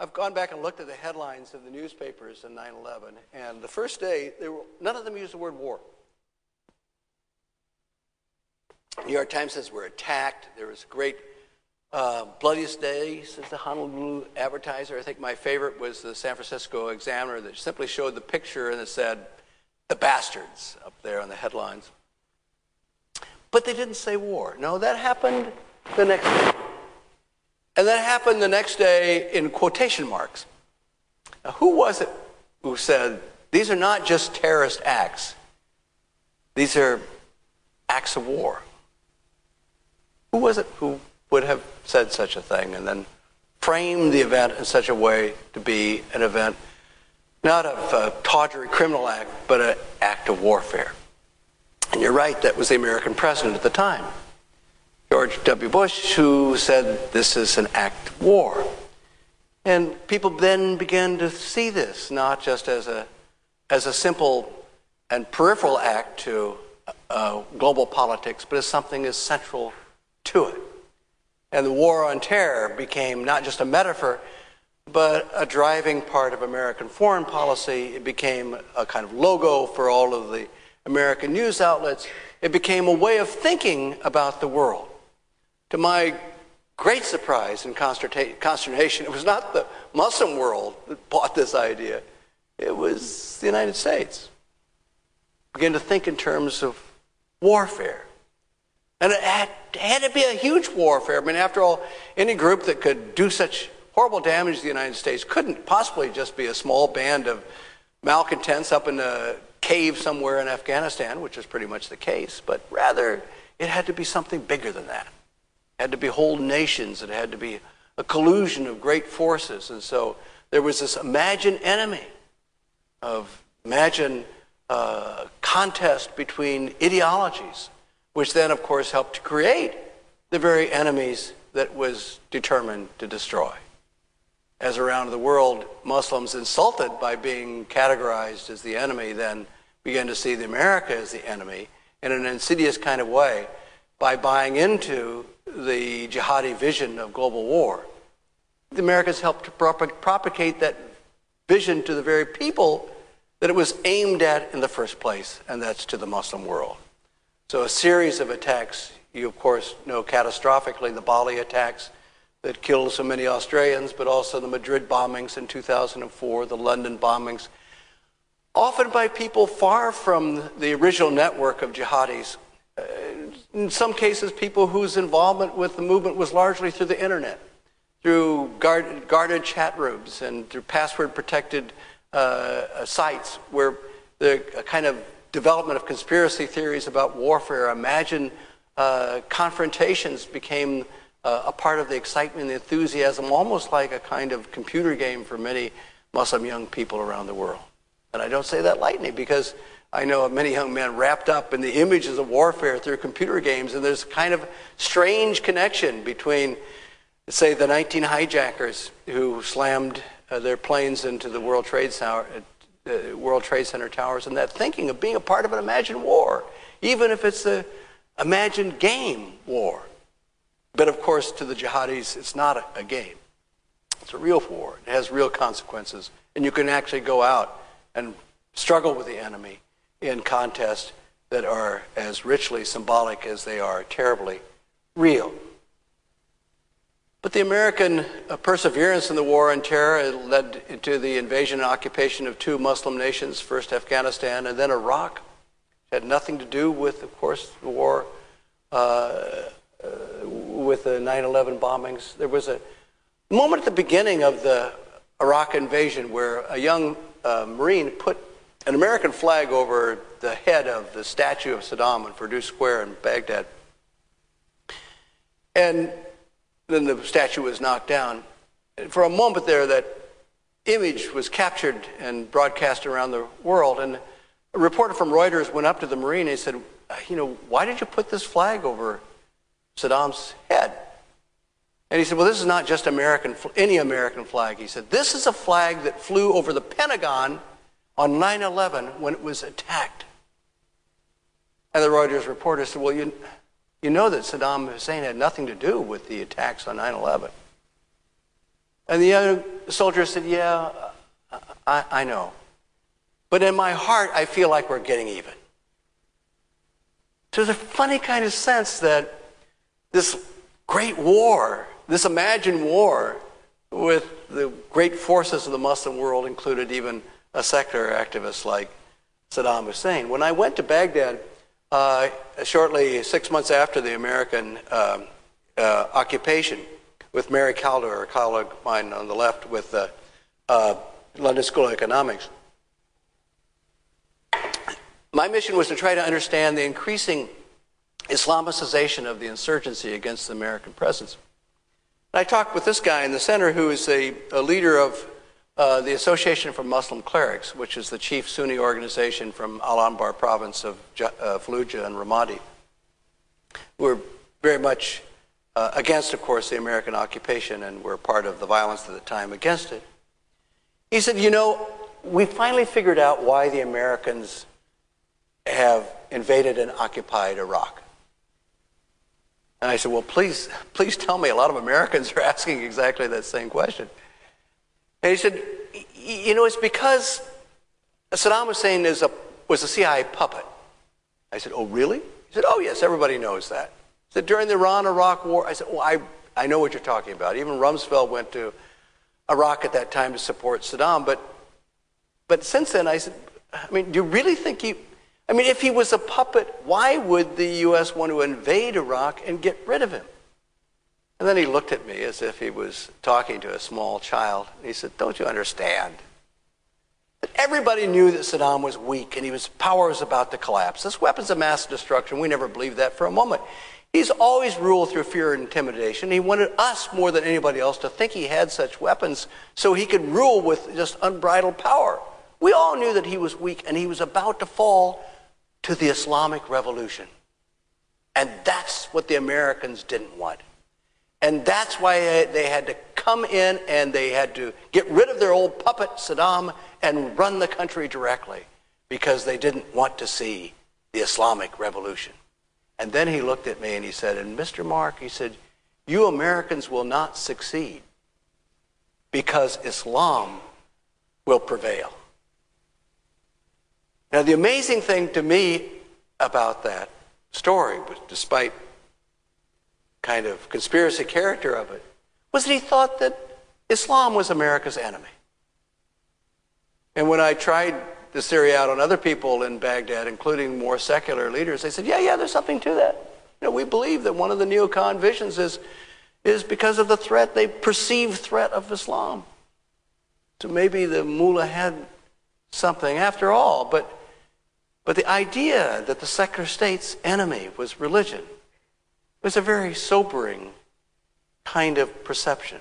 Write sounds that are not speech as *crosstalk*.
I've gone back and looked at the headlines of the newspapers in 9 11, and the first day, were, none of them used the word war. New York Times says we're attacked. There was a great uh, bloodiest day since the Honolulu Advertiser. I think my favorite was the San Francisco Examiner that simply showed the picture and it said, the bastards up there on the headlines. But they didn't say war. No, that happened the next day. And that happened the next day in quotation marks. Now, who was it who said, these are not just terrorist acts, these are acts of war? Who was it who would have said such a thing and then framed the event in such a way to be an event not of a tawdry criminal act, but an act of warfare? And you're right, that was the American president at the time. George W. Bush, who said this is an act of war. And people then began to see this not just as a, as a simple and peripheral act to uh, global politics, but as something as central to it. And the war on terror became not just a metaphor, but a driving part of American foreign policy. It became a kind of logo for all of the American news outlets. It became a way of thinking about the world. To my great surprise and consternation, it was not the Muslim world that bought this idea, it was the United States. Began to think in terms of warfare. And it had, had to be a huge warfare. I mean, after all, any group that could do such horrible damage to the United States couldn't possibly just be a small band of malcontents up in a cave somewhere in Afghanistan, which is pretty much the case, but rather it had to be something bigger than that had to be whole nations. It had to be a collusion of great forces. And so there was this imagined enemy of imagined uh, contest between ideologies, which then, of course, helped to create the very enemies that was determined to destroy. As around the world, Muslims insulted by being categorized as the enemy then began to see the America as the enemy in an insidious kind of way by buying into the jihadi vision of global war. The Americans helped to propagate that vision to the very people that it was aimed at in the first place, and that's to the Muslim world. So, a series of attacks, you of course know catastrophically the Bali attacks that killed so many Australians, but also the Madrid bombings in 2004, the London bombings, often by people far from the original network of jihadis uh, in some cases, people whose involvement with the movement was largely through the internet, through guard, guarded chat rooms and through password protected uh, sites where the kind of development of conspiracy theories about warfare, imagine uh, confrontations became uh, a part of the excitement and the enthusiasm, almost like a kind of computer game for many Muslim young people around the world. And I don't say that lightly because I know of many young men wrapped up in the images of warfare through computer games, and there's a kind of strange connection between, say, the 19 hijackers who slammed uh, their planes into the World Trade, Tower, uh, World Trade Center towers, and that thinking of being a part of an imagined war, even if it's an imagined game war. But of course, to the jihadis, it's not a, a game. It's a real war. It has real consequences, and you can actually go out and struggle with the enemy in contests that are as richly symbolic as they are terribly real. But the American uh, perseverance in the war on terror led to the invasion and occupation of two Muslim nations, first Afghanistan and then Iraq. It had nothing to do with, of course, the war uh, uh, with the 9 11 bombings. There was a moment at the beginning of the Iraq invasion where a young uh, Marine put an American flag over the head of the statue of Saddam in Firdos Square in Baghdad. And then the statue was knocked down. And for a moment there, that image was captured and broadcast around the world. And a reporter from Reuters went up to the Marine and said, uh, You know, why did you put this flag over Saddam's head? And he said, Well, this is not just American, any American flag. He said, This is a flag that flew over the Pentagon on 9 11 when it was attacked. And the Reuters reporter said, Well, you, you know that Saddam Hussein had nothing to do with the attacks on 9 11. And the young soldier said, Yeah, I, I know. But in my heart, I feel like we're getting even. So there's a funny kind of sense that this great war, this imagined war with the great forces of the Muslim world, included even a secular activist like Saddam Hussein. When I went to Baghdad, uh, shortly six months after the American um, uh, occupation, with Mary Kaldor, a colleague of mine on the left, with the uh, London School of Economics, my mission was to try to understand the increasing Islamicization of the insurgency against the American presence. And I talked with this guy in the center who is a, a leader of uh, the Association for Muslim Clerics, which is the chief Sunni organization from Al Anbar province of uh, Fallujah and Ramadi. We're very much uh, against, of course, the American occupation and were part of the violence at the time against it. He said, You know, we finally figured out why the Americans have invaded and occupied Iraq. And I said, Well, please, *laughs* please tell me. A lot of Americans are *laughs* asking exactly that same question. And he said, You know, it's because Saddam Hussein is a, was a CIA puppet. I said, Oh, really? He said, Oh, yes, everybody knows that. He said, During the Iran Iraq war, I said, Oh, I, I know what you're talking about. Even Rumsfeld went to Iraq at that time to support Saddam. But, but since then, I said, I mean, do you really think he, I mean, if he was a puppet, why would the U.S. want to invade Iraq and get rid of him? And then he looked at me as if he was talking to a small child. He said, Don't you understand? Everybody knew that Saddam was weak and his power was about to collapse. This weapons of mass destruction, we never believed that for a moment. He's always ruled through fear and intimidation. He wanted us more than anybody else to think he had such weapons so he could rule with just unbridled power. We all knew that he was weak and he was about to fall to the Islamic Revolution. And that's what the Americans didn't want. And that's why they had to come in and they had to get rid of their old puppet, Saddam, and run the country directly because they didn't want to see the Islamic Revolution. And then he looked at me and he said, And Mr. Mark, he said, You Americans will not succeed because Islam will prevail. Now, the amazing thing to me about that story, despite kind of conspiracy character of it, was that he thought that Islam was America's enemy. And when I tried this theory out on other people in Baghdad, including more secular leaders, they said, yeah, yeah, there's something to that. You know, we believe that one of the neocon visions is, is because of the threat, they perceive threat of Islam. So maybe the mullah had something after all, but but the idea that the secular state's enemy was religion was a very sobering kind of perception.